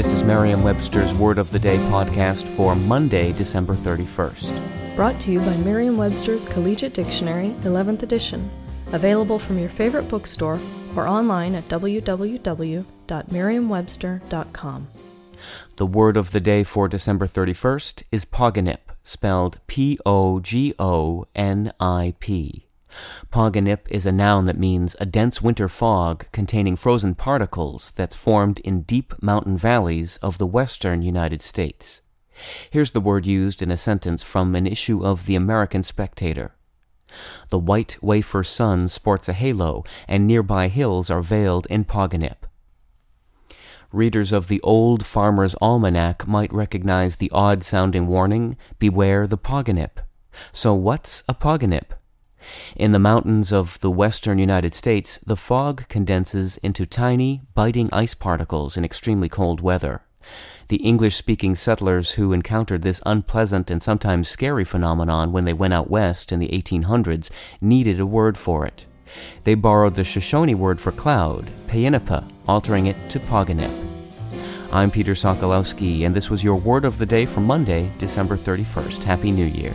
This is Merriam Webster's Word of the Day podcast for Monday, December 31st. Brought to you by Merriam Webster's Collegiate Dictionary, 11th edition. Available from your favorite bookstore or online at www.merriam-webster.com. The word of the day for December 31st is pogonip, spelled P O G O N I P. Pogonip is a noun that means a dense winter fog containing frozen particles that's formed in deep mountain valleys of the western United States. Here's the word used in a sentence from an issue of The American Spectator. The white wafer sun sports a halo, and nearby hills are veiled in pogonip. Readers of the Old Farmer's Almanac might recognize the odd sounding warning, Beware the pogonip. So, what's a pogonip? In the mountains of the western United States, the fog condenses into tiny, biting ice particles in extremely cold weather. The English speaking settlers who encountered this unpleasant and sometimes scary phenomenon when they went out west in the 1800s needed a word for it. They borrowed the Shoshone word for cloud, payinappih, altering it to Pogonip. I'm Peter Sokolowski, and this was your word of the day for Monday, December 31st. Happy New Year.